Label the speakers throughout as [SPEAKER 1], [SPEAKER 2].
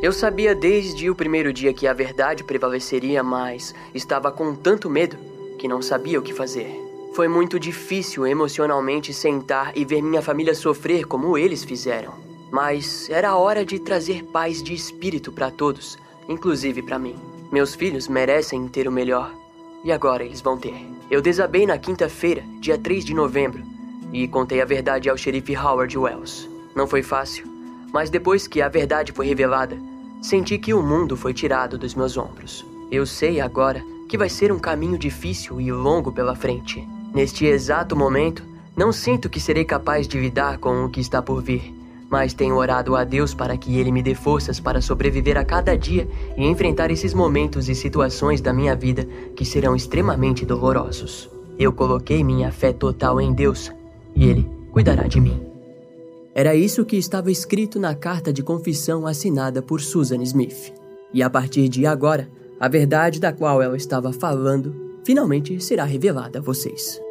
[SPEAKER 1] Eu sabia desde o primeiro dia que a verdade prevaleceria, mas estava com tanto medo que não sabia o que fazer. Foi muito difícil emocionalmente sentar e ver minha família sofrer como eles fizeram. Mas era hora de trazer paz de espírito para todos, inclusive para mim. Meus filhos merecem ter o melhor. E agora eles vão ter. Eu desabei na quinta-feira, dia 3 de novembro, e contei a verdade ao xerife Howard Wells. Não foi fácil, mas depois que a verdade foi revelada, senti que o mundo foi tirado dos meus ombros. Eu sei agora que vai ser um caminho difícil e longo pela frente. Neste exato momento, não sinto que serei capaz de lidar com o que está por vir, mas tenho orado a Deus para que Ele me dê forças para sobreviver a cada dia e enfrentar esses momentos e situações da minha vida que serão extremamente dolorosos. Eu coloquei minha fé total em Deus e Ele cuidará de mim. Era isso que estava escrito na carta de confissão assinada por Susan Smith. E a partir de agora, a verdade da qual ela estava falando finalmente será revelada a vocês.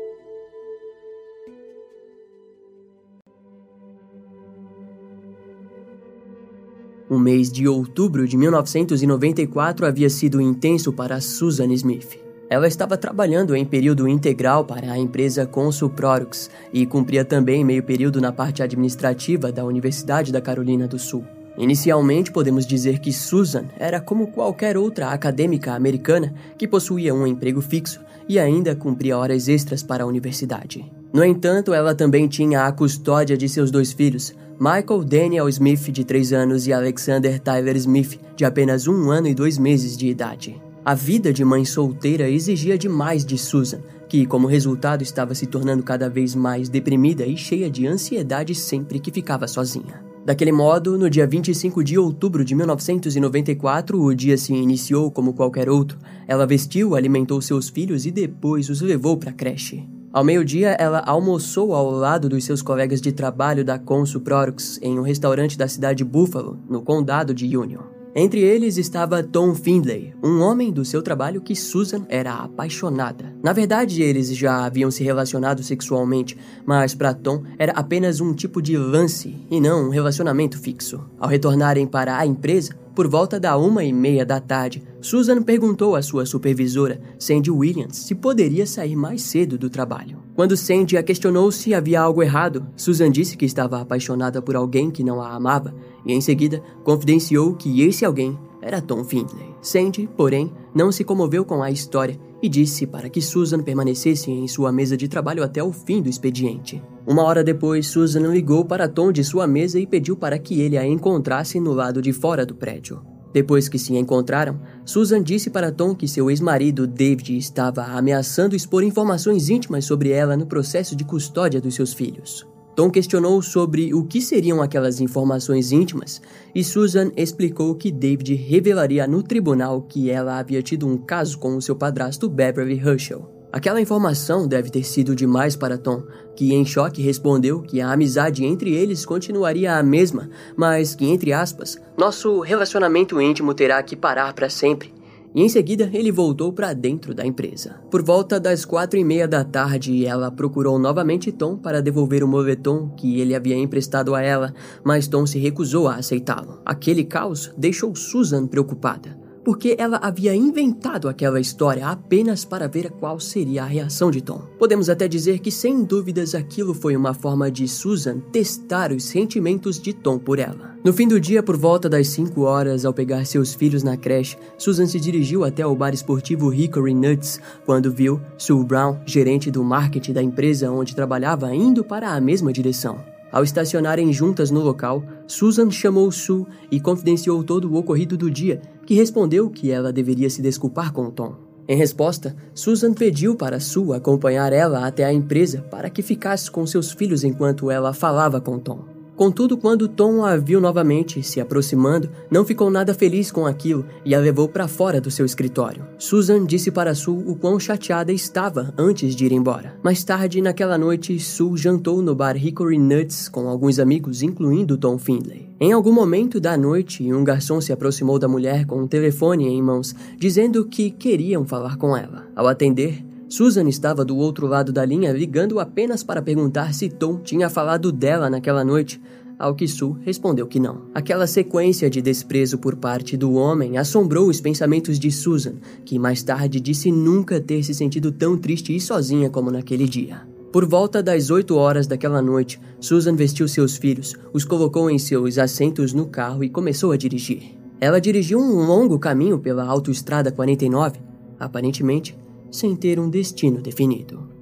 [SPEAKER 1] O mês de outubro de 1994 havia sido intenso para Susan Smith. Ela estava trabalhando em período integral para a empresa Consul Products e cumpria também meio período na parte administrativa da Universidade da Carolina do Sul. Inicialmente, podemos dizer que Susan era como qualquer outra acadêmica americana que possuía um emprego fixo e ainda cumpria horas extras para a universidade. No entanto, ela também tinha a custódia de seus dois filhos, Michael Daniel Smith, de 3 anos, e Alexander Tyler Smith, de apenas um ano e dois meses de idade. A vida de mãe solteira exigia demais de Susan, que, como resultado, estava se tornando cada vez mais deprimida e cheia de ansiedade sempre que ficava sozinha. Daquele modo, no dia 25 de outubro de 1994, o dia se iniciou como qualquer outro. Ela vestiu, alimentou seus filhos e depois os levou para a creche. Ao meio-dia, ela almoçou ao lado dos seus colegas de trabalho da Consul Products em um restaurante da cidade de Buffalo, no condado de Union. Entre eles estava Tom Findlay, um homem do seu trabalho que Susan era apaixonada. Na verdade, eles já haviam se relacionado sexualmente, mas para Tom era apenas um tipo de lance e não um relacionamento fixo. Ao retornarem para a empresa, por volta da uma e meia da tarde, Susan perguntou à sua supervisora, Sandy Williams, se poderia sair mais cedo do trabalho. Quando Sandy a questionou se havia algo errado, Susan disse que estava apaixonada por alguém que não a amava e em seguida confidenciou que esse alguém era Tom Findlay. Sandy, porém, não se comoveu com a história e disse para que Susan permanecesse em sua mesa de trabalho até o fim do expediente. Uma hora depois, Susan ligou para Tom de sua mesa e pediu para que ele a encontrasse no lado de fora do prédio. Depois que se encontraram, Susan disse para Tom que seu ex-marido David estava ameaçando expor informações íntimas sobre ela no processo de custódia dos seus filhos. Tom questionou sobre o que seriam aquelas informações íntimas e Susan explicou que David revelaria no tribunal que ela havia tido um caso com o seu padrasto Beverly Herschel. Aquela informação deve ter sido demais para Tom, que em choque respondeu que a amizade entre eles continuaria a mesma, mas que, entre aspas, nosso relacionamento íntimo terá que parar para sempre e em seguida ele voltou para dentro da empresa. Por volta das quatro e meia da tarde, ela procurou novamente Tom para devolver o moletom que ele havia emprestado a ela, mas Tom se recusou a aceitá-lo. Aquele caos deixou Susan preocupada porque ela havia inventado aquela história apenas para ver qual seria a reação de Tom. Podemos até dizer que, sem dúvidas, aquilo foi uma forma de Susan testar os sentimentos de Tom por ela. No fim do dia, por volta das 5 horas, ao pegar seus filhos na creche, Susan se dirigiu até o bar esportivo Hickory Nuts quando viu Sue Brown, gerente do marketing da empresa onde trabalhava, indo para a mesma direção. Ao estacionarem juntas no local, Susan chamou Sue e confidenciou todo o ocorrido do dia, que respondeu que ela deveria se desculpar com Tom. Em resposta, Susan pediu para Sue acompanhar ela até a empresa para que ficasse com seus filhos enquanto ela falava com Tom. Contudo, quando Tom a viu novamente se aproximando, não ficou nada feliz com aquilo e a levou para fora do seu escritório. Susan disse para Sue o quão chateada estava antes de ir embora. Mais tarde, naquela noite, Sue jantou no bar Hickory Nuts com alguns amigos, incluindo Tom Findlay. Em algum momento da noite, um garçom se aproximou da mulher com um telefone em mãos, dizendo que queriam falar com ela. Ao atender, Susan estava do outro lado da linha ligando apenas para perguntar se Tom tinha falado dela naquela noite. ao que Sue respondeu que não. Aquela sequência de desprezo por parte do homem assombrou os pensamentos de Susan, que mais tarde disse nunca ter se sentido tão triste e sozinha como naquele dia. Por volta das 8 horas daquela noite, Susan vestiu seus filhos, os colocou em seus assentos no carro e começou a dirigir. Ela dirigiu um longo caminho pela autoestrada 49, aparentemente sem ter um destino definido.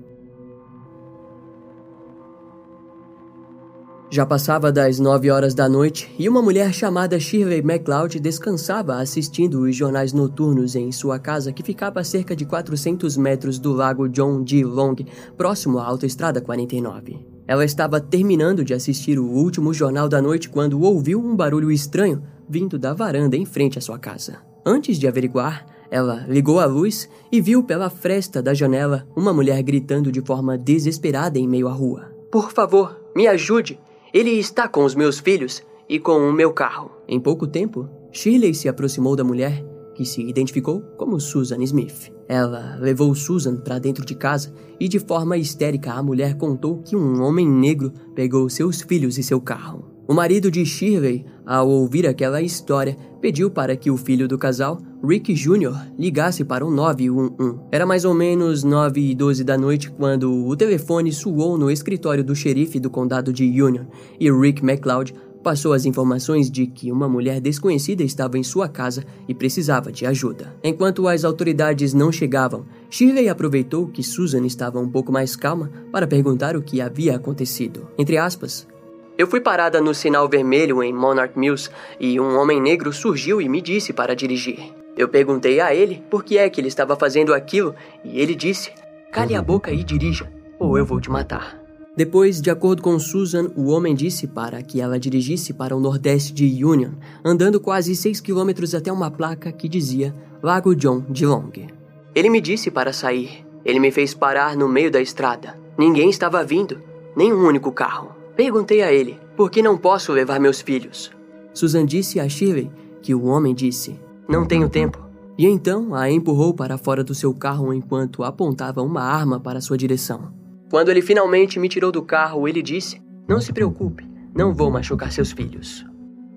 [SPEAKER 1] Já passava das nove horas da noite e uma mulher chamada Shirley MacLeod descansava assistindo os jornais noturnos em sua casa que ficava a cerca de 400 metros do lago John D. Long, próximo à Autoestrada 49. Ela estava terminando de assistir o último jornal da noite quando ouviu um barulho estranho vindo da varanda em frente à sua casa. Antes de averiguar, ela ligou a luz e viu pela fresta da janela uma mulher gritando de forma desesperada em meio à rua. Por favor, me ajude! Ele está com os meus filhos e com o meu carro. Em pouco tempo, Shirley se aproximou da mulher, que se identificou como Susan Smith. Ela levou Susan para dentro de casa e, de forma histérica, a mulher contou que um homem negro pegou seus filhos e seu carro. O marido de Shirley, ao ouvir aquela história, pediu para que o filho do casal, Rick Jr., ligasse para o 911. Era mais ou menos 9 e 12 da noite quando o telefone soou no escritório do xerife do condado de Union e Rick McLeod passou as informações de que uma mulher desconhecida estava em sua casa e precisava de ajuda. Enquanto as autoridades não chegavam, Shirley aproveitou que Susan estava um pouco mais calma para perguntar o que havia acontecido. Entre aspas, eu fui parada no sinal vermelho em Monarch Mills e um homem negro surgiu e me disse para dirigir. Eu perguntei a ele por que é que ele estava fazendo aquilo e ele disse: Cale a boca e dirija, ou eu vou te matar. Depois, de acordo com Susan, o homem disse para que ela dirigisse para o nordeste de Union, andando quase 6 quilômetros até uma placa que dizia Lago John de Long. Ele me disse para sair. Ele me fez parar no meio da estrada. Ninguém estava vindo, nem um único carro. Perguntei a ele por que não posso levar meus filhos. Susan disse a Shirley que o homem disse: Não tenho tempo. E então a empurrou para fora do seu carro enquanto apontava uma arma para sua direção. Quando ele finalmente me tirou do carro, ele disse: Não se preocupe, não vou machucar seus filhos.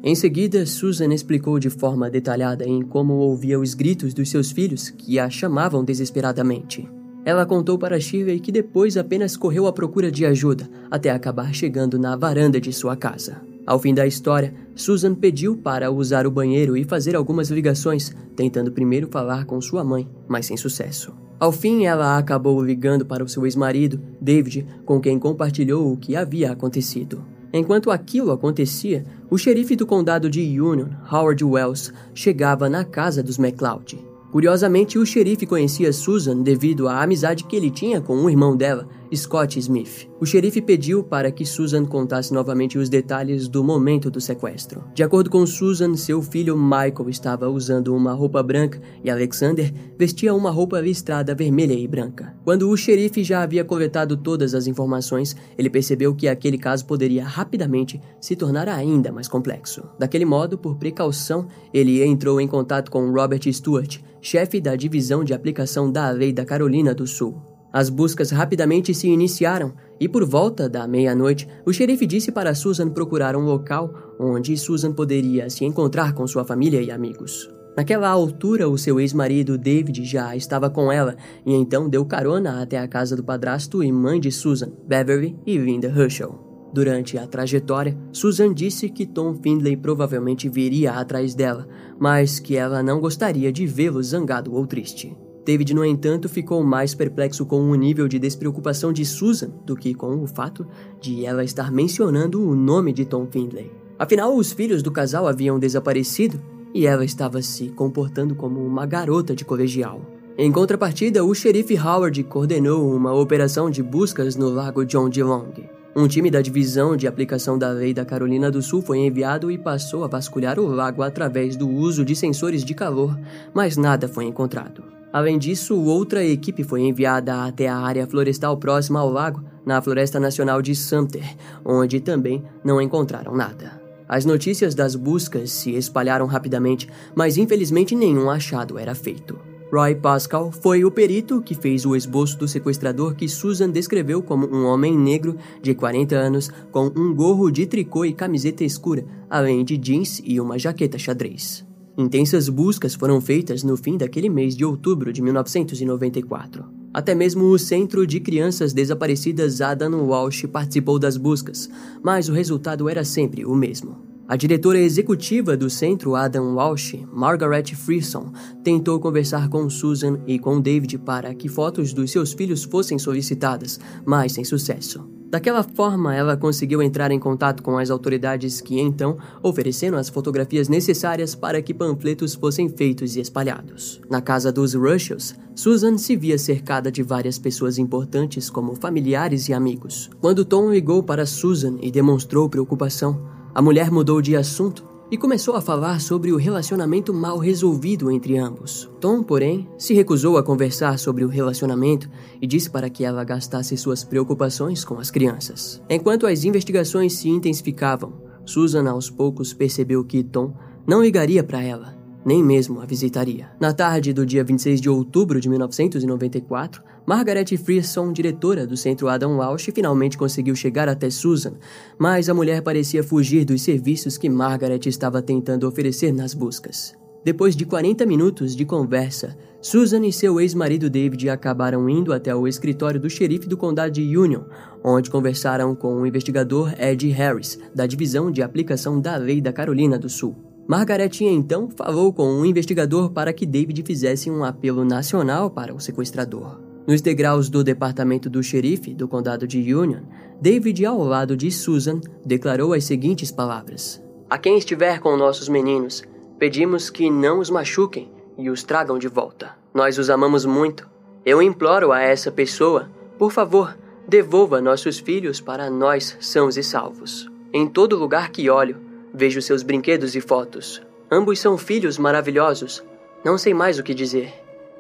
[SPEAKER 1] Em seguida, Susan explicou de forma detalhada em como ouvia os gritos dos seus filhos que a chamavam desesperadamente. Ela contou para Shirley que depois apenas correu à procura de ajuda até acabar chegando na varanda de sua casa. Ao fim da história, Susan pediu para usar o banheiro e fazer algumas ligações, tentando primeiro falar com sua mãe, mas sem sucesso. Ao fim, ela acabou ligando para o seu ex-marido, David, com quem compartilhou o que havia acontecido. Enquanto aquilo acontecia, o xerife do condado de Union, Howard Wells, chegava na casa dos McLeod. Curiosamente, o xerife conhecia Susan devido à amizade que ele tinha com o irmão dela, Scott Smith. O xerife pediu para que Susan contasse novamente os detalhes do momento do sequestro. De acordo com Susan, seu filho Michael estava usando uma roupa branca e Alexander vestia uma roupa listrada vermelha e branca. Quando o xerife já havia coletado todas as informações, ele percebeu que aquele caso poderia rapidamente se tornar ainda mais complexo. Daquele modo, por precaução, ele entrou em contato com Robert Stewart, chefe da divisão de aplicação da lei da Carolina do Sul. As buscas rapidamente se iniciaram e, por volta da meia-noite, o xerife disse para Susan procurar um local onde Susan poderia se encontrar com sua família e amigos. Naquela altura, o seu ex-marido David já estava com ela e então deu carona até a casa do padrasto e mãe de Susan, Beverly e Linda Herschel. Durante a trajetória, Susan disse que Tom Findlay provavelmente viria atrás dela, mas que ela não gostaria de vê-lo zangado ou triste. David, no entanto, ficou mais perplexo com o nível de despreocupação de Susan do que com o fato de ela estar mencionando o nome de Tom Findlay. Afinal, os filhos do casal haviam desaparecido e ela estava se comportando como uma garota de colegial. Em contrapartida, o xerife Howard coordenou uma operação de buscas no lago John DeLong. Um time da divisão de aplicação da lei da Carolina do Sul foi enviado e passou a vasculhar o lago através do uso de sensores de calor, mas nada foi encontrado. Além disso, outra equipe foi enviada até a área florestal próxima ao lago, na Floresta Nacional de Sumter, onde também não encontraram nada. As notícias das buscas se espalharam rapidamente, mas infelizmente nenhum achado era feito. Roy Pascal foi o perito que fez o esboço do sequestrador que Susan descreveu como um homem negro de 40 anos com um gorro de tricô e camiseta escura, além de jeans e uma jaqueta xadrez. Intensas buscas foram feitas no fim daquele mês de outubro de 1994. Até mesmo o Centro de Crianças Desaparecidas Adam Walsh participou das buscas, mas o resultado era sempre o mesmo. A diretora executiva do centro, Adam Walsh, Margaret Freeson, tentou conversar com Susan e com David para que fotos dos seus filhos fossem solicitadas, mas sem sucesso. Daquela forma, ela conseguiu entrar em contato com as autoridades que então ofereceram as fotografias necessárias para que panfletos fossem feitos e espalhados. Na casa dos Rushells, Susan se via cercada de várias pessoas importantes como familiares e amigos. Quando Tom ligou para Susan e demonstrou preocupação, a mulher mudou de assunto e começou a falar sobre o relacionamento mal resolvido entre ambos. Tom, porém, se recusou a conversar sobre o relacionamento e disse para que ela gastasse suas preocupações com as crianças. Enquanto as investigações se intensificavam, Susan aos poucos percebeu que Tom não ligaria para ela nem mesmo a visitaria. Na tarde do dia 26 de outubro de 1994, Margaret Frearson, diretora do Centro Adam Walsh, finalmente conseguiu chegar até Susan, mas a mulher parecia fugir dos serviços que Margaret estava tentando oferecer nas buscas. Depois de 40 minutos de conversa, Susan e seu ex-marido David acabaram indo até o escritório do xerife do condado de Union, onde conversaram com o investigador Ed Harris, da Divisão de Aplicação da Lei da Carolina do Sul. Margaret então falou com um investigador para que David fizesse um apelo nacional para o sequestrador. Nos degraus do departamento do xerife do condado de Union, David, ao lado de Susan, declarou as seguintes palavras: A quem estiver com nossos meninos, pedimos que não os machuquem e os tragam de volta. Nós os amamos muito. Eu imploro a essa pessoa, por favor, devolva nossos filhos para nós sãos e salvos. Em todo lugar que olho, Vejo seus brinquedos e fotos. Ambos são filhos maravilhosos. Não sei mais o que dizer.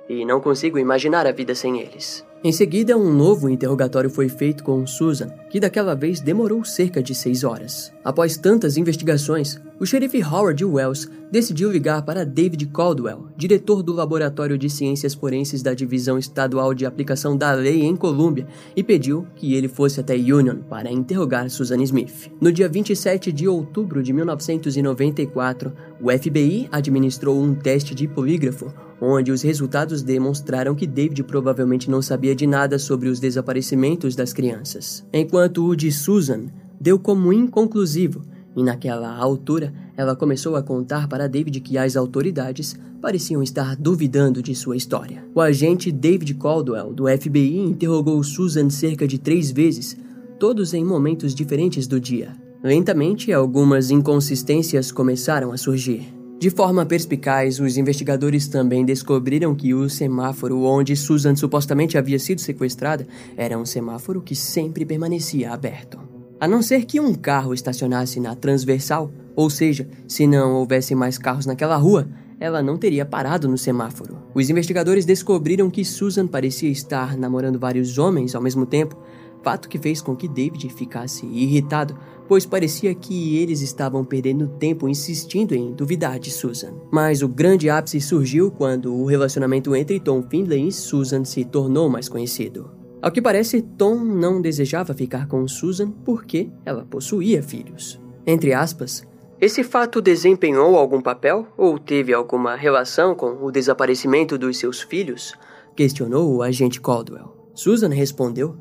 [SPEAKER 1] E não consigo imaginar a vida sem eles. Em seguida, um novo interrogatório foi feito com Susan, que daquela vez demorou cerca de seis horas. Após tantas investigações, o xerife Howard Wells decidiu ligar para David Caldwell, diretor do Laboratório de Ciências Forenses da Divisão Estadual de Aplicação da Lei em Colômbia, e pediu que ele fosse até Union para interrogar Susan Smith. No dia 27 de outubro de 1994, o FBI administrou um teste de polígrafo onde os resultados demonstraram que David provavelmente não sabia de nada sobre os desaparecimentos das crianças, enquanto o de Susan deu como inconclusivo, e naquela altura ela começou a contar para David que as autoridades pareciam estar duvidando de sua história. O agente David Caldwell, do FBI, interrogou Susan cerca de três vezes, todos em momentos diferentes do dia. Lentamente, algumas inconsistências começaram a surgir. De forma perspicaz, os investigadores também descobriram que o semáforo onde Susan supostamente havia sido sequestrada era um semáforo que sempre permanecia aberto. A não ser que um carro estacionasse na transversal, ou seja, se não houvesse mais carros naquela rua, ela não teria parado no semáforo. Os investigadores descobriram que Susan parecia estar namorando vários homens ao mesmo tempo, fato que fez com que David ficasse irritado, pois parecia que eles estavam perdendo tempo insistindo em duvidar de Susan. Mas o grande ápice surgiu quando o relacionamento entre Tom Findlay e Susan se tornou mais conhecido. Ao que parece, Tom não desejava ficar com Susan porque ela possuía filhos. Entre aspas, esse fato desempenhou algum papel ou teve alguma relação com o desaparecimento dos seus filhos? Questionou o agente Caldwell. Susan respondeu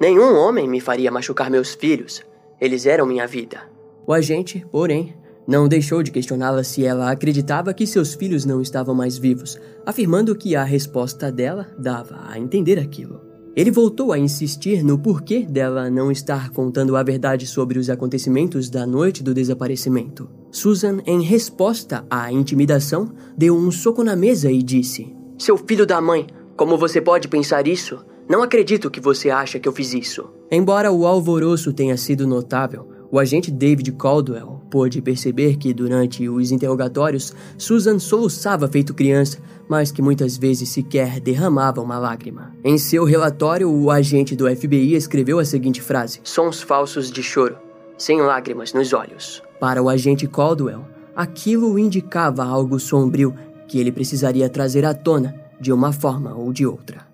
[SPEAKER 1] Nenhum homem me faria machucar meus filhos. Eles eram minha vida. O agente, porém, não deixou de questioná-la se ela acreditava que seus filhos não estavam mais vivos, afirmando que a resposta dela dava a entender aquilo. Ele voltou a insistir no porquê dela não estar contando a verdade sobre os acontecimentos da noite do desaparecimento. Susan, em resposta à intimidação, deu um soco na mesa e disse: Seu filho da mãe, como você pode pensar isso? Não acredito que você acha que eu fiz isso. Embora o alvoroço tenha sido notável, o agente David Caldwell pôde perceber que durante os interrogatórios Susan soluçava feito criança, mas que muitas vezes sequer derramava uma lágrima. Em seu relatório, o agente do FBI escreveu a seguinte frase: Sons falsos de choro, sem lágrimas nos olhos. Para o agente Caldwell, aquilo indicava algo sombrio que ele precisaria trazer à tona de uma forma ou de outra.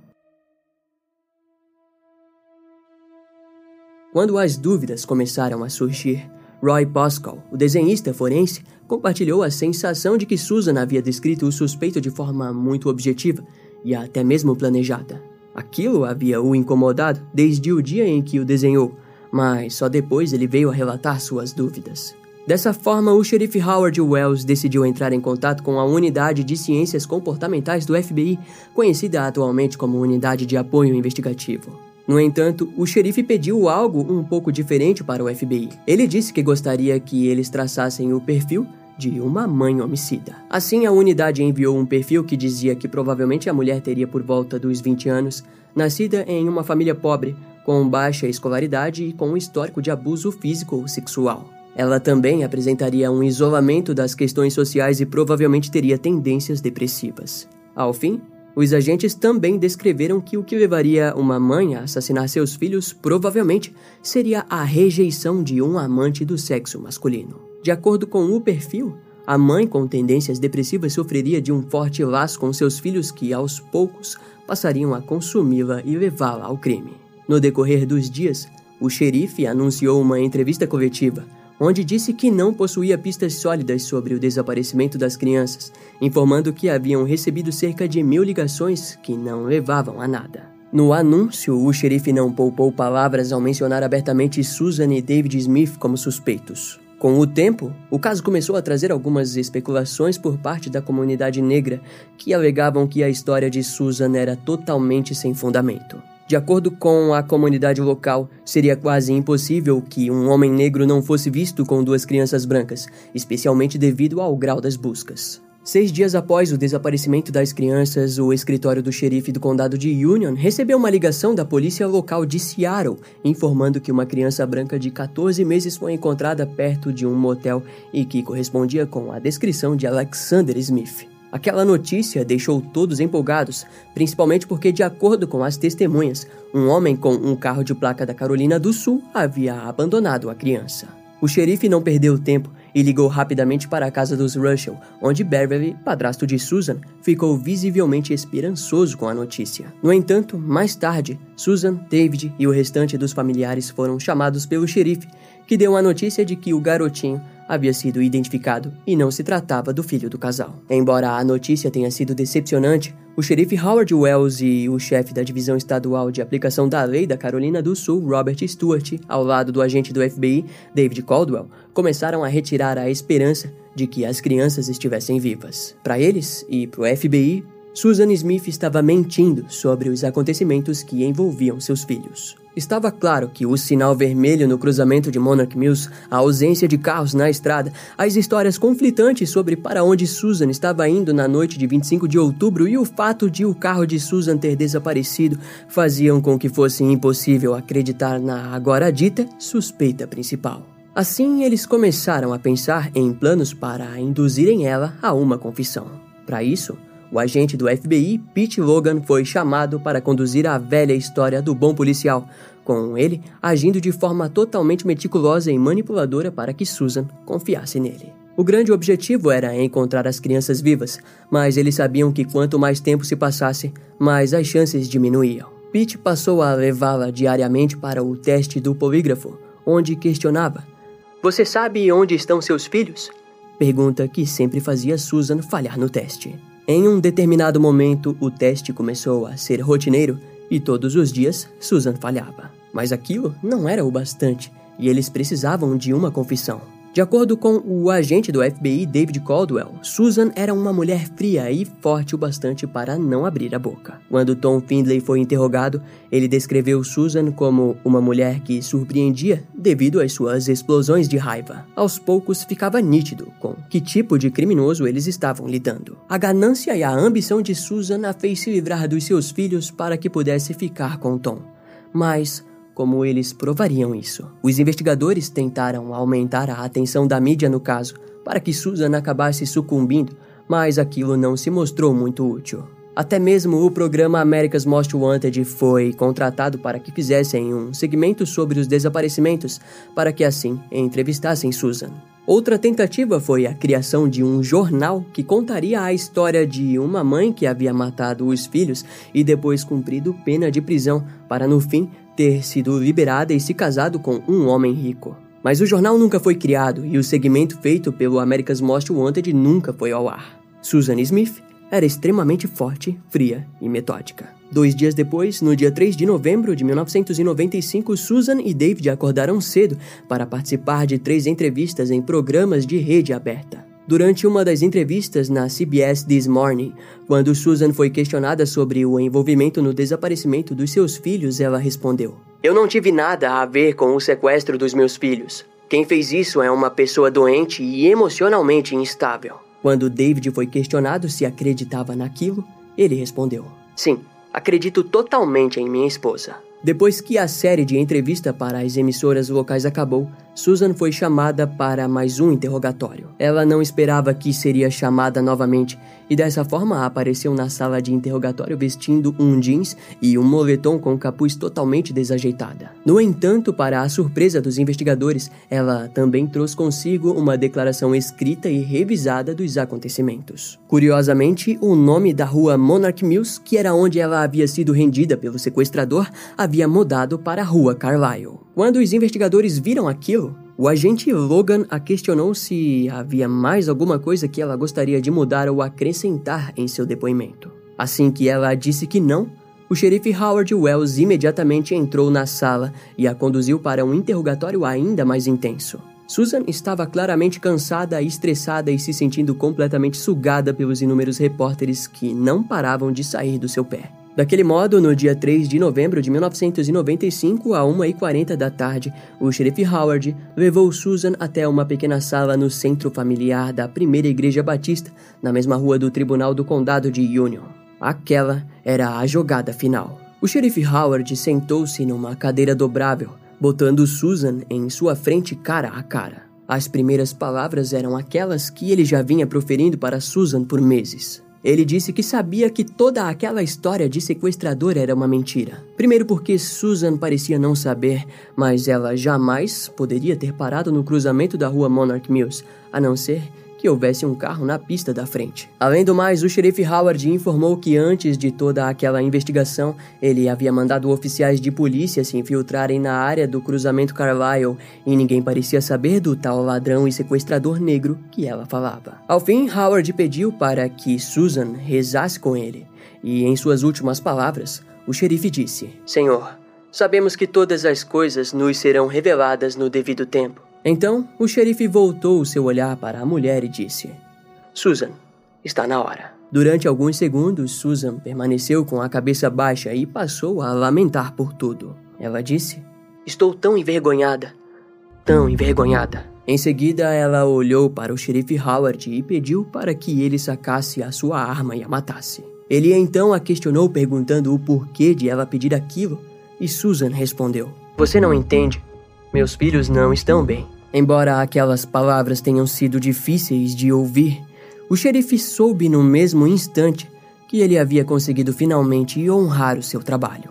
[SPEAKER 1] Quando as dúvidas começaram a surgir, Roy Pascal, o desenhista forense, compartilhou a sensação de que Susan havia descrito o suspeito de forma muito objetiva e até mesmo planejada. Aquilo havia o incomodado desde o dia em que o desenhou, mas só depois ele veio a relatar suas dúvidas. Dessa forma, o xerife Howard Wells decidiu entrar em contato com a Unidade de Ciências Comportamentais do FBI, conhecida atualmente como Unidade de Apoio Investigativo. No entanto, o xerife pediu algo um pouco diferente para o FBI. Ele disse que gostaria que eles traçassem o perfil de uma mãe homicida. Assim, a unidade enviou um perfil que dizia que provavelmente a mulher teria por volta dos 20 anos, nascida em uma família pobre, com baixa escolaridade e com um histórico de abuso físico ou sexual. Ela também apresentaria um isolamento das questões sociais e provavelmente teria tendências depressivas. Ao fim, os agentes também descreveram que o que levaria uma mãe a assassinar seus filhos provavelmente seria a rejeição de um amante do sexo masculino. De acordo com o perfil, a mãe com tendências depressivas sofreria de um forte laço com seus filhos que, aos poucos, passariam a consumi-la e levá-la ao crime. No decorrer dos dias, o xerife anunciou uma entrevista coletiva onde disse que não possuía pistas sólidas sobre o desaparecimento das crianças, informando que haviam recebido cerca de mil ligações que não levavam a nada. No anúncio, o xerife não poupou palavras ao mencionar abertamente Susan e David Smith como suspeitos. Com o tempo, o caso começou a trazer algumas especulações por parte da comunidade negra que alegavam que a história de Susan era totalmente sem fundamento. De acordo com a comunidade local, seria quase impossível que um homem negro não fosse visto com duas crianças brancas, especialmente devido ao grau das buscas. Seis dias após o desaparecimento das crianças, o escritório do xerife do condado de Union recebeu uma ligação da polícia local de Seattle, informando que uma criança branca de 14 meses foi encontrada perto de um motel e que correspondia com a descrição de Alexander Smith. Aquela notícia deixou todos empolgados, principalmente porque, de acordo com as testemunhas, um homem com um carro de placa da Carolina do Sul havia abandonado a criança. O xerife não perdeu tempo e ligou rapidamente para a casa dos Russell, onde Beverly, padrasto de Susan, ficou visivelmente esperançoso com a notícia. No entanto, mais tarde, Susan, David e o restante dos familiares foram chamados pelo xerife, que deu a notícia de que o garotinho havia sido identificado e não se tratava do filho do casal. Embora a notícia tenha sido decepcionante, o xerife Howard Wells e o chefe da divisão estadual de aplicação da lei da Carolina do Sul, Robert Stewart, ao lado do agente do FBI, David Caldwell, começaram a retirar a esperança de que as crianças estivessem vivas. Para eles e para o FBI, Susan Smith estava mentindo sobre os acontecimentos que envolviam seus filhos. Estava claro que o sinal vermelho no cruzamento de Monarch Mills, a ausência de carros na estrada, as histórias conflitantes sobre para onde Susan estava indo na noite de 25 de outubro e o fato de o carro de Susan ter desaparecido faziam com que fosse impossível acreditar na agora dita suspeita principal. Assim, eles começaram a pensar em planos para induzirem ela a uma confissão. Para isso, o agente do FBI, Pete Logan, foi chamado para conduzir a velha história do bom policial, com ele agindo de forma totalmente meticulosa e manipuladora para que Susan confiasse nele. O grande objetivo era encontrar as crianças vivas, mas eles sabiam que quanto mais tempo se passasse, mais as chances diminuíam. Pete passou a levá-la diariamente para o teste do polígrafo, onde questionava: Você sabe onde estão seus filhos? Pergunta que sempre fazia Susan falhar no teste. Em um determinado momento, o teste começou a ser rotineiro e todos os dias Susan falhava. Mas aquilo não era o bastante e eles precisavam de uma confissão. De acordo com o agente do FBI David Caldwell, Susan era uma mulher fria e forte o bastante para não abrir a boca. Quando Tom Findlay foi interrogado, ele descreveu Susan como uma mulher que surpreendia devido às suas explosões de raiva. Aos poucos ficava nítido com que tipo de criminoso eles estavam lidando. A ganância e a ambição de Susan a fez se livrar dos seus filhos para que pudesse ficar com Tom. Mas como eles provariam isso. Os investigadores tentaram aumentar a atenção da mídia no caso, para que Susan acabasse sucumbindo, mas aquilo não se mostrou muito útil. Até mesmo o programa America's Most Wanted foi contratado para que fizessem um segmento sobre os desaparecimentos, para que assim entrevistassem Susan. Outra tentativa foi a criação de um jornal que contaria a história de uma mãe que havia matado os filhos e depois cumprido pena de prisão, para no fim ter sido liberada e se casado com um homem rico. Mas o jornal nunca foi criado e o segmento feito pelo America's Most Wanted nunca foi ao ar. Susan Smith era extremamente forte, fria e metódica. Dois dias depois, no dia 3 de novembro de 1995, Susan e David acordaram cedo para participar de três entrevistas em programas de rede aberta. Durante uma das entrevistas na CBS This Morning, quando Susan foi questionada sobre o envolvimento no desaparecimento dos seus filhos, ela respondeu: Eu não tive nada a ver com o sequestro dos meus filhos. Quem fez isso é uma pessoa doente e emocionalmente instável. Quando David foi questionado se acreditava naquilo, ele respondeu: Sim, acredito totalmente em minha esposa. Depois que a série de entrevista para as emissoras locais acabou, Susan foi chamada para mais um interrogatório. Ela não esperava que seria chamada novamente e dessa forma apareceu na sala de interrogatório vestindo um jeans e um moletom com capuz totalmente desajeitada. No entanto, para a surpresa dos investigadores, ela também trouxe consigo uma declaração escrita e revisada dos acontecimentos. Curiosamente, o nome da rua Monarch Mills, que era onde ela havia sido rendida pelo sequestrador, havia mudado para a Rua Carlyle. Quando os investigadores viram aquilo, o agente Logan a questionou se havia mais alguma coisa que ela gostaria de mudar ou acrescentar em seu depoimento. Assim que ela disse que não, o xerife Howard Wells imediatamente entrou na sala e a conduziu para um interrogatório ainda mais intenso. Susan estava claramente cansada, estressada e se sentindo completamente sugada pelos inúmeros repórteres que não paravam de sair do seu pé. Daquele modo, no dia 3 de novembro de 1995, a 1h40 da tarde, o xerife Howard levou Susan até uma pequena sala no centro familiar da primeira igreja batista, na mesma rua do Tribunal do Condado de Union. Aquela era a jogada final. O xerife Howard sentou-se numa cadeira dobrável, botando Susan em sua frente cara a cara. As primeiras palavras eram aquelas que ele já vinha proferindo para Susan por meses. Ele disse que sabia que toda aquela história de sequestrador era uma mentira. Primeiro, porque Susan parecia não saber, mas ela jamais poderia ter parado no cruzamento da rua Monarch Mills, a não ser que houvesse um carro na pista da frente. Além do mais, o xerife Howard informou que antes de toda aquela investigação, ele havia mandado oficiais de polícia se infiltrarem na área do cruzamento Carlyle e ninguém parecia saber do tal ladrão e sequestrador negro que ela falava. Ao fim, Howard pediu para que Susan rezasse com ele, e em suas últimas palavras, o xerife disse: Senhor, sabemos que todas as coisas nos serão reveladas no devido tempo. Então, o xerife voltou o seu olhar para a mulher e disse: Susan, está na hora. Durante alguns segundos, Susan permaneceu com a cabeça baixa e passou a lamentar por tudo. Ela disse: Estou tão envergonhada, tão envergonhada. Em seguida, ela olhou para o xerife Howard e pediu para que ele sacasse a sua arma e a matasse. Ele então a questionou perguntando o porquê de ela pedir aquilo, e Susan respondeu: Você não entende. Meus filhos não estão bem. Embora aquelas palavras tenham sido difíceis de ouvir, o xerife soube no mesmo instante que ele havia conseguido finalmente honrar o seu trabalho.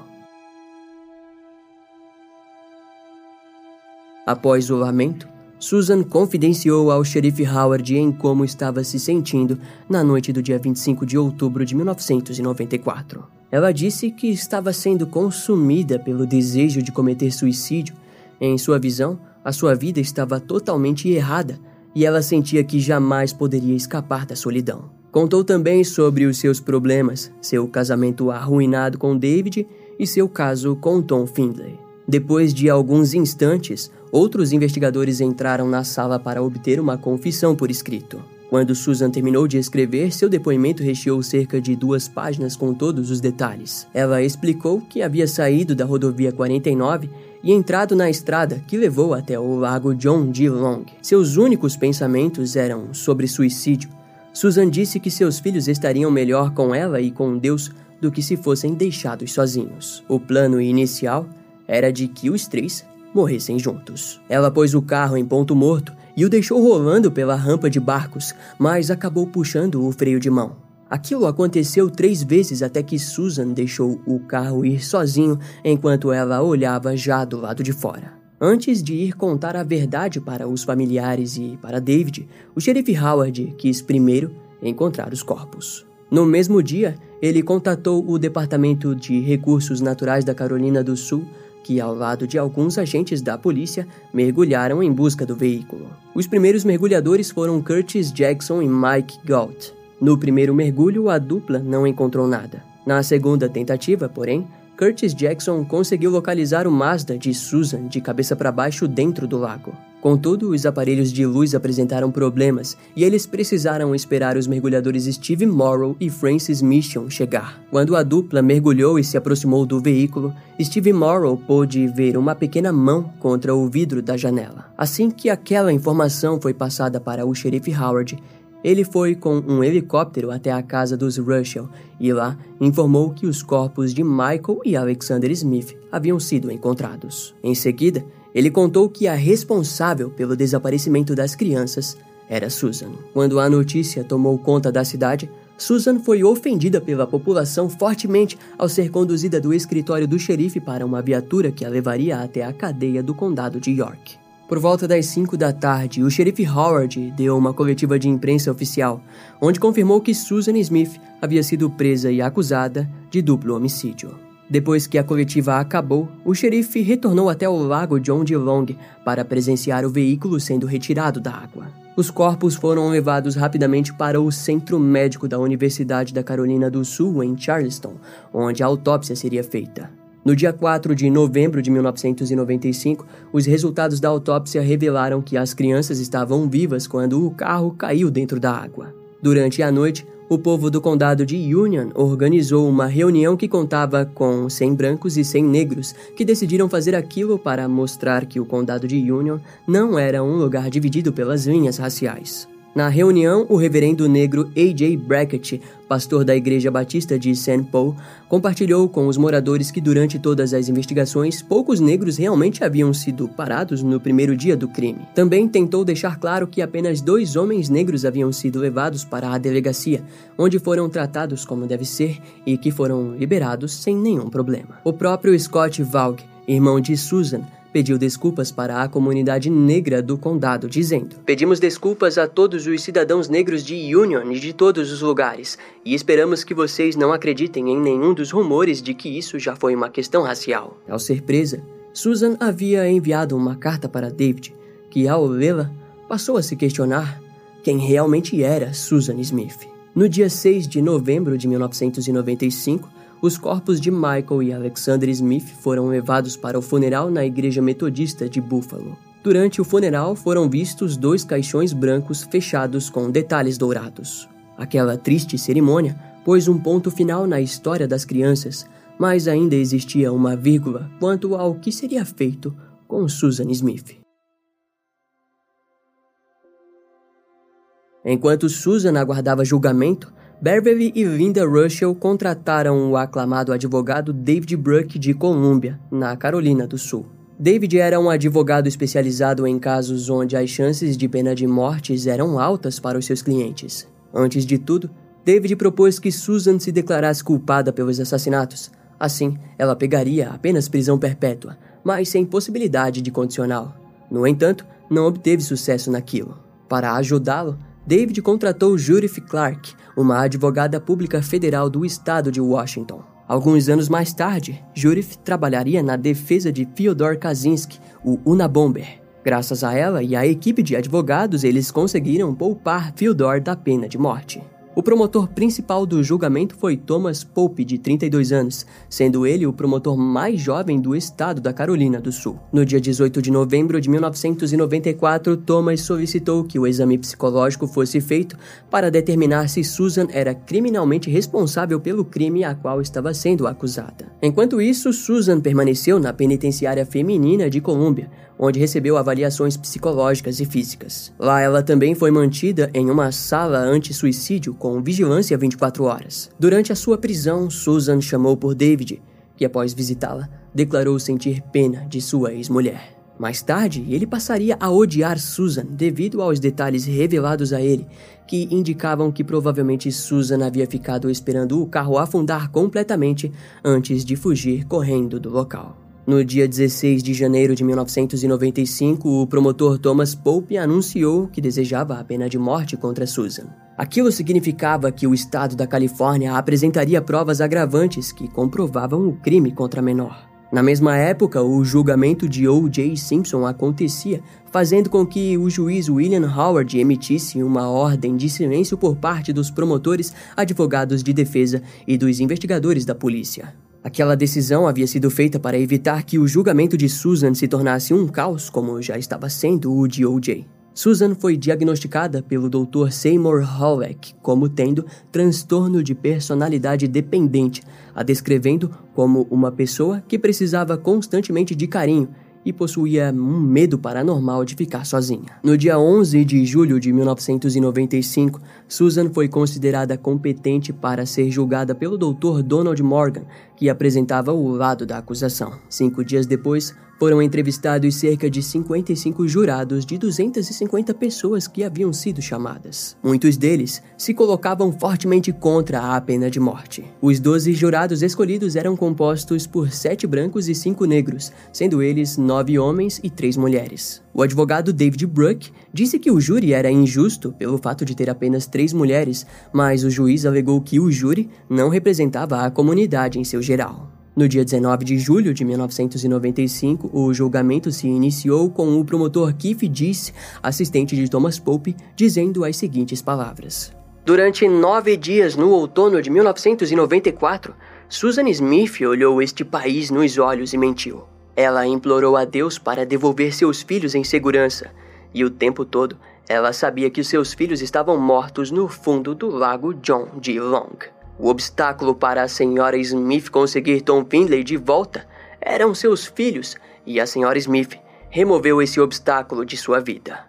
[SPEAKER 1] Após o lamento, Susan confidenciou ao xerife Howard em como estava se sentindo na noite do dia 25 de outubro de 1994. Ela disse que estava sendo consumida pelo desejo de cometer suicídio em sua visão, a sua vida estava totalmente errada e ela sentia que jamais poderia escapar da solidão. Contou também sobre os seus problemas, seu casamento arruinado com David e seu caso com Tom Findlay. Depois de alguns instantes, outros investigadores entraram na sala para obter uma confissão por escrito. Quando Susan terminou de escrever, seu depoimento recheou cerca de duas páginas com todos os detalhes. Ela explicou que havia saído da rodovia 49 e entrado na estrada que levou até o lago John D. Long. Seus únicos pensamentos eram sobre suicídio. Susan disse que seus filhos estariam melhor com ela e com Deus do que se fossem deixados sozinhos. O plano inicial era de que os três morressem juntos. Ela pôs o carro em ponto morto e o deixou rolando pela rampa de barcos, mas acabou puxando o freio de mão. Aquilo aconteceu três vezes até que Susan deixou o carro ir sozinho enquanto ela olhava já do lado de fora. Antes de ir contar a verdade para os familiares e para David, o xerife Howard quis primeiro encontrar os corpos. No mesmo dia, ele contatou o Departamento de Recursos Naturais da Carolina do Sul, que, ao lado de alguns agentes da polícia, mergulharam em busca do veículo. Os primeiros mergulhadores foram Curtis Jackson e Mike Galt. No primeiro mergulho, a dupla não encontrou nada. Na segunda tentativa, porém, Curtis Jackson conseguiu localizar o Mazda de Susan de cabeça para baixo dentro do lago. Contudo, os aparelhos de luz apresentaram problemas e eles precisaram esperar os mergulhadores Steve Morrow e Francis Mission chegar. Quando a dupla mergulhou e se aproximou do veículo, Steve Morrow pôde ver uma pequena mão contra o vidro da janela. Assim que aquela informação foi passada para o xerife Howard, ele foi com um helicóptero até a casa dos Russell e lá informou que os corpos de Michael e Alexander Smith haviam sido encontrados. Em seguida, ele contou que a responsável pelo desaparecimento das crianças era Susan. Quando a notícia tomou conta da cidade, Susan foi ofendida pela população fortemente ao ser conduzida do escritório do xerife para uma viatura que a levaria até a cadeia do condado de York. Por volta das 5 da tarde, o xerife Howard deu uma coletiva de imprensa oficial, onde confirmou que Susan Smith havia sido presa e acusada de duplo homicídio. Depois que a coletiva acabou, o xerife retornou até o lago John D. Long para presenciar o veículo sendo retirado da água. Os corpos foram levados rapidamente para o Centro Médico da Universidade da Carolina do Sul, em Charleston, onde a autópsia seria feita. No dia 4 de novembro de 1995, os resultados da autópsia revelaram que as crianças estavam vivas quando o carro caiu dentro da água. Durante a noite, o povo do condado de Union organizou uma reunião que contava com 100 brancos e 100 negros, que decidiram fazer aquilo para mostrar que o condado de Union não era um lugar dividido pelas linhas raciais. Na reunião, o reverendo negro A.J. Brackett, pastor da Igreja Batista de St. Paul, compartilhou com os moradores que durante todas as investigações, poucos negros realmente haviam sido parados no primeiro dia do crime. Também tentou deixar claro que apenas dois homens negros haviam sido levados para a delegacia, onde foram tratados como deve ser e que foram liberados sem nenhum problema. O próprio Scott Vaug, irmão de Susan, pediu desculpas para a comunidade negra do condado, dizendo: Pedimos desculpas a todos os cidadãos negros de Union e de todos os lugares, e esperamos que vocês não acreditem em nenhum dos rumores de que isso já foi uma questão racial. Ao ser presa, Susan havia enviado uma carta para David, que ao lê-la passou a se questionar quem realmente era Susan Smith. No dia 6 de novembro de 1995, os corpos de Michael e Alexander Smith foram levados para o funeral na Igreja Metodista de Buffalo. Durante o funeral foram vistos dois caixões brancos fechados com detalhes dourados. Aquela triste cerimônia pôs um ponto final na história das crianças, mas ainda existia uma vírgula quanto ao que seria feito com Susan Smith. Enquanto Susan aguardava julgamento, Beverly e Linda Russell contrataram o aclamado advogado David Bruck de Columbia, na Carolina do Sul. David era um advogado especializado em casos onde as chances de pena de mortes eram altas para os seus clientes. Antes de tudo, David propôs que Susan se declarasse culpada pelos assassinatos. Assim, ela pegaria apenas prisão perpétua, mas sem possibilidade de condicional. No entanto, não obteve sucesso naquilo. Para ajudá-lo, David contratou Judith Clark, uma advogada pública federal do estado de Washington. Alguns anos mais tarde, Judith trabalharia na defesa de Fyodor Kaczynski, o Unabomber. Graças a ela e à equipe de advogados, eles conseguiram poupar Fyodor da pena de morte. O promotor principal do julgamento foi Thomas Pope, de 32 anos, sendo ele o promotor mais jovem do estado da Carolina do Sul. No dia 18 de novembro de 1994, Thomas solicitou que o exame psicológico fosse feito para determinar se Susan era criminalmente responsável pelo crime a qual estava sendo acusada. Enquanto isso, Susan permaneceu na penitenciária feminina de Colômbia, onde recebeu avaliações psicológicas e físicas. Lá ela também foi mantida em uma sala anti-suicídio com vigilância 24 horas. Durante a sua prisão, Susan chamou por David, que após visitá-la, declarou sentir pena de sua ex-mulher. Mais tarde, ele passaria a odiar Susan devido aos detalhes revelados a ele, que indicavam que provavelmente Susan havia ficado esperando o carro afundar completamente antes de fugir correndo do local. No dia 16 de janeiro de 1995, o promotor Thomas Pope anunciou que desejava a pena de morte contra Susan. Aquilo significava que o estado da Califórnia apresentaria provas agravantes que comprovavam o crime contra a menor. Na mesma época, o julgamento de O.J. Simpson acontecia, fazendo com que o juiz William Howard emitisse uma ordem de silêncio por parte dos promotores, advogados de defesa e dos investigadores da polícia. Aquela decisão havia sido feita para evitar que o julgamento de Susan se tornasse um caos, como já estava sendo o de O.J. Susan foi diagnosticada pelo Dr. Seymour Halleck como tendo transtorno de personalidade dependente, a descrevendo como uma pessoa que precisava constantemente de carinho e possuía um medo paranormal de ficar sozinha. No dia 11 de julho de 1995, Susan foi considerada competente para ser julgada pelo Dr. Donald Morgan, que apresentava o lado da acusação. Cinco dias depois, foram entrevistados cerca de 55 jurados de 250 pessoas que haviam sido chamadas. Muitos deles se colocavam fortemente contra a pena de morte. Os 12 jurados escolhidos eram compostos por sete brancos e cinco negros, sendo eles nove homens e três mulheres. O advogado David Bruck disse que o júri era injusto pelo fato de ter apenas três mulheres, mas o juiz alegou que o júri não representava a comunidade em seu geral. No dia 19 de julho de 1995, o julgamento se iniciou com o promotor Keith Disse, assistente de Thomas Pope, dizendo as seguintes palavras: Durante nove dias no outono de 1994, Susan Smith olhou este país nos olhos e mentiu. Ela implorou a Deus para devolver seus filhos em segurança, e o tempo todo ela sabia que seus filhos estavam mortos no fundo do lago John D. Long. O obstáculo para a senhora Smith conseguir Tom Findlay de volta eram seus filhos, e a senhora Smith removeu esse obstáculo de sua vida.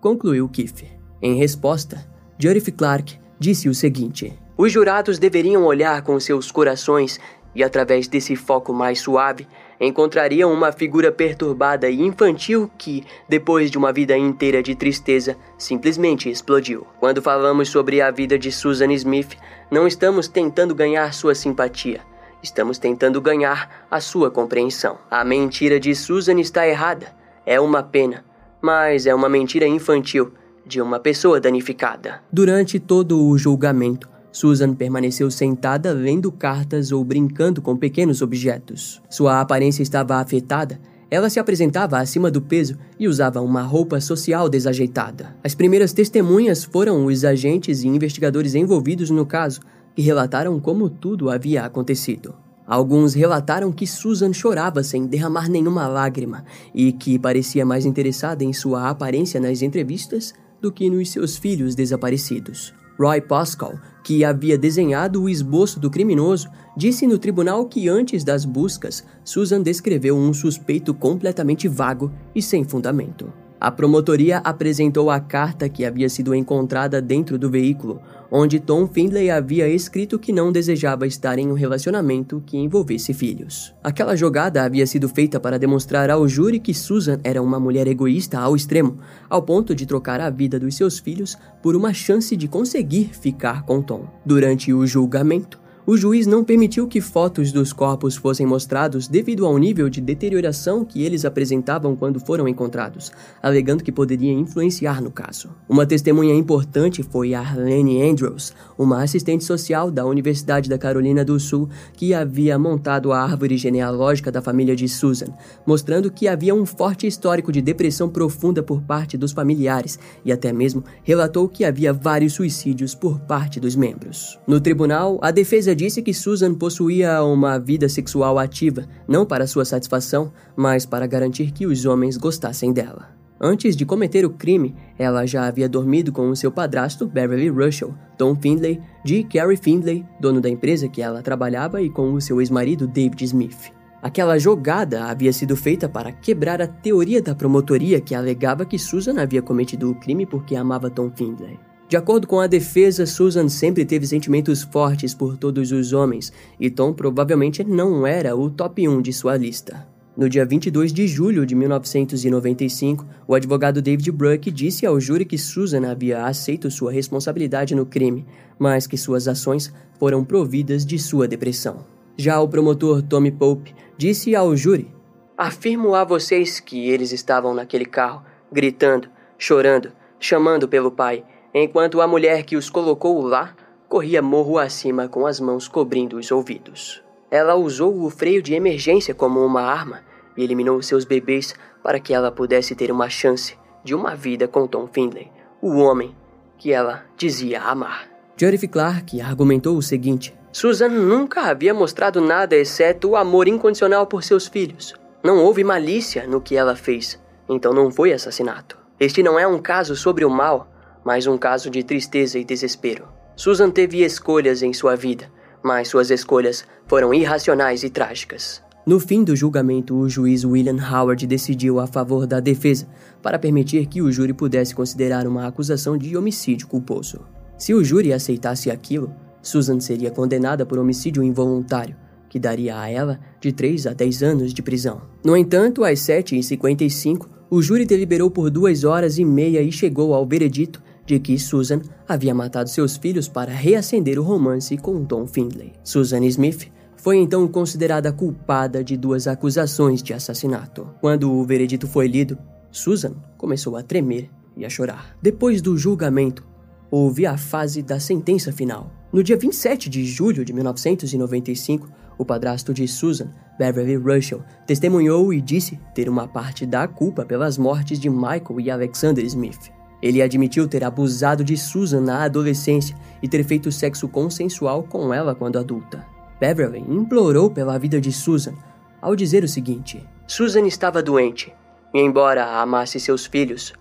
[SPEAKER 1] Concluiu Keith. Em resposta, Judith Clark disse o seguinte: Os jurados deveriam olhar com seus corações e, através desse foco mais suave, encontrariam uma figura perturbada e infantil que, depois de uma vida inteira de tristeza, simplesmente explodiu. Quando falamos sobre a vida de Susan Smith, não estamos tentando ganhar sua simpatia. Estamos tentando ganhar a sua compreensão. A mentira de Susan está errada. É uma pena, mas é uma mentira infantil de uma pessoa danificada. Durante todo o julgamento, Susan permaneceu sentada lendo cartas ou brincando com pequenos objetos. Sua aparência estava afetada ela se apresentava acima do peso e usava uma roupa social desajeitada. As primeiras testemunhas foram os agentes e investigadores envolvidos no caso, que relataram como tudo havia acontecido. Alguns relataram que Susan chorava sem derramar nenhuma lágrima e que parecia mais interessada em sua aparência nas entrevistas do que nos seus filhos desaparecidos. Roy Pascal, que havia desenhado o esboço do criminoso, disse no tribunal que antes das buscas, Susan descreveu um suspeito completamente vago e sem fundamento. A promotoria apresentou a carta que havia sido encontrada dentro do veículo, onde Tom Findlay havia escrito que não desejava estar em um relacionamento que envolvesse filhos. Aquela jogada havia sido feita para demonstrar ao júri que Susan era uma mulher egoísta ao extremo, ao ponto de trocar a vida dos seus filhos por uma chance de conseguir ficar com Tom. Durante o julgamento, o juiz não permitiu que fotos dos corpos fossem mostrados devido ao nível de deterioração que eles apresentavam quando foram encontrados, alegando que poderia influenciar no caso. Uma testemunha importante foi Arlene Andrews, uma assistente social da Universidade da Carolina do Sul que havia montado a árvore genealógica da família de Susan, mostrando que havia um forte histórico de depressão profunda por parte dos familiares e até mesmo relatou que havia vários suicídios por parte dos membros. No tribunal, a defesa disse que Susan possuía uma vida sexual ativa, não para sua satisfação, mas para garantir que os homens gostassem dela. Antes de cometer o crime, ela já havia dormido com o seu padrasto, Beverly Russell, Tom Findlay, de Carrie Findlay, dono da empresa que ela trabalhava, e com o seu ex-marido, David Smith. Aquela jogada havia sido feita para quebrar a teoria da promotoria que alegava que Susan havia cometido o crime porque amava Tom Findlay. De acordo com a defesa, Susan sempre teve sentimentos fortes por todos os homens, e Tom provavelmente não era o top 1 de sua lista. No dia 22 de julho de 1995, o advogado David Bruck disse ao júri que Susan havia aceito sua responsabilidade no crime, mas que suas ações foram providas de sua depressão. Já o promotor Tommy Pope disse ao júri Afirmo a vocês que eles estavam naquele carro, gritando, chorando, chamando pelo pai, enquanto a mulher que os colocou lá corria morro acima com as mãos cobrindo os ouvidos. Ela usou o freio de emergência como uma arma e eliminou seus bebês para que ela pudesse ter uma chance de uma vida com Tom Findlay, o homem que ela dizia amar. Judith Clark argumentou o seguinte: Susan nunca havia mostrado nada exceto o amor incondicional por seus filhos. Não houve malícia no que ela fez, então não foi assassinato. Este não é um caso sobre o mal, mas um caso de tristeza e desespero. Susan teve escolhas em sua vida, mas suas escolhas foram irracionais e trágicas. No fim do julgamento, o juiz William Howard decidiu a favor da defesa, para permitir que o júri pudesse considerar uma acusação de homicídio culposo. Se o júri aceitasse aquilo, Susan seria condenada por homicídio involuntário, que daria a ela de 3 a 10 anos de prisão. No entanto, às 7h55, o júri deliberou por duas horas e meia e chegou ao veredito de que Susan havia matado seus filhos para reacender o romance com Tom Findlay. Susan Smith foi então considerada culpada de duas acusações de assassinato. Quando o veredito foi lido, Susan começou a tremer e a chorar. Depois do julgamento, houve a fase da sentença final. No dia 27 de julho de 1995, o padrasto de Susan, Beverly Russell, testemunhou e disse ter uma parte da culpa pelas mortes de Michael e Alexander Smith. Ele admitiu ter abusado de Susan na adolescência e ter feito sexo consensual com ela quando adulta. Beverly implorou pela vida de Susan ao dizer o seguinte: Susan estava doente, e embora amasse seus filhos,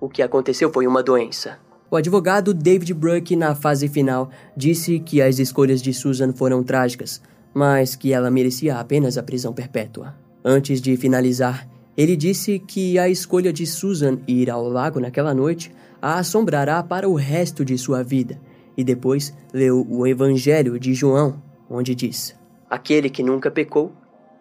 [SPEAKER 1] o que aconteceu foi uma doença. O advogado David Bruck, na fase final, disse que as escolhas de Susan foram trágicas, mas que ela merecia apenas a prisão perpétua. Antes de finalizar, ele disse que a escolha de Susan ir ao lago naquela noite a assombrará para o resto de sua vida, e depois leu o Evangelho de João, onde diz: Aquele que nunca pecou,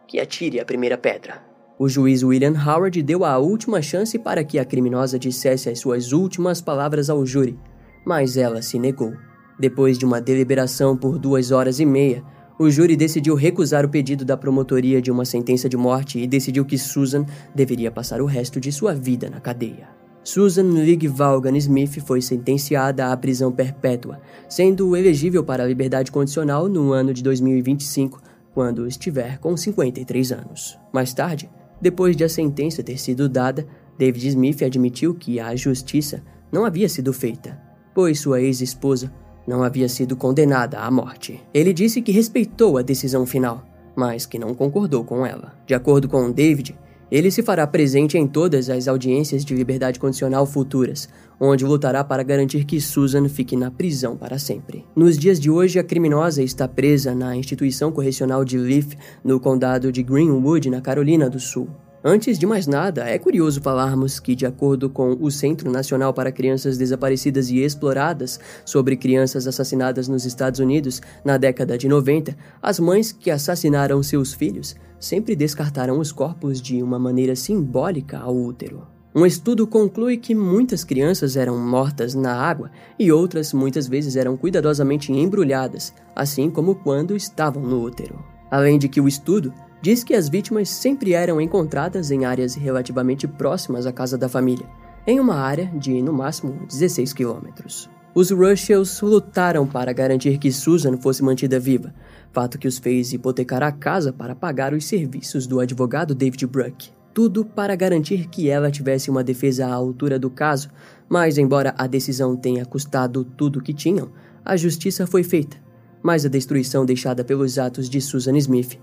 [SPEAKER 1] que atire a primeira pedra. O juiz William Howard deu a última chance para que a criminosa dissesse as suas últimas palavras ao júri, mas ela se negou. Depois de uma deliberação por duas horas e meia, o júri decidiu recusar o pedido da promotoria de uma sentença de morte e decidiu que Susan deveria passar o resto de sua vida na cadeia. Susan League Vaughan Smith foi sentenciada à prisão perpétua, sendo elegível para a liberdade condicional no ano de 2025, quando estiver com 53 anos. Mais tarde, depois de a sentença ter sido dada, David Smith admitiu que a justiça não havia sido feita, pois sua ex-esposa não havia sido condenada à morte. Ele disse que respeitou a decisão final, mas que não concordou com ela. De acordo com David, ele se fará presente em todas as audiências de liberdade condicional futuras, onde lutará para garantir que Susan fique na prisão para sempre. Nos dias de hoje, a criminosa está presa na instituição correcional de Leaf, no condado de Greenwood, na Carolina do Sul. Antes de mais nada, é curioso falarmos que, de acordo com o Centro Nacional para Crianças Desaparecidas e Exploradas sobre crianças assassinadas nos Estados Unidos na década de 90, as mães que assassinaram seus filhos sempre descartaram os corpos de uma maneira simbólica ao útero. Um estudo conclui que muitas crianças eram mortas na água e outras muitas vezes eram cuidadosamente embrulhadas, assim como quando estavam no útero. Além de que o estudo diz que as vítimas sempre eram encontradas em áreas relativamente próximas à casa da família, em uma área de no máximo 16 quilômetros. Os Rushells lutaram para garantir que Susan fosse mantida viva, fato que os fez hipotecar a casa para pagar os serviços do advogado David Bruck. Tudo para garantir que ela tivesse uma defesa à altura do caso, mas embora a decisão tenha custado tudo o que tinham, a justiça foi feita. Mas a destruição deixada pelos atos de Susan Smith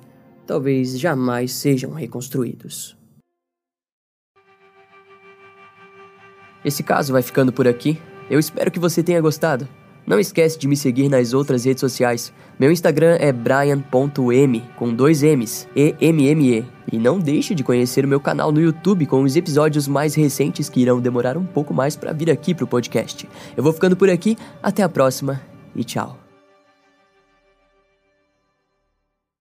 [SPEAKER 1] talvez jamais sejam reconstruídos. Esse caso vai ficando por aqui. Eu espero que você tenha gostado. Não esquece de me seguir nas outras redes sociais. Meu Instagram é brian.m com dois M's, E-M-M-E. E não deixe de conhecer o meu canal no YouTube com os episódios mais recentes que irão demorar um pouco mais para vir aqui pro podcast. Eu vou ficando por aqui, até a próxima e tchau.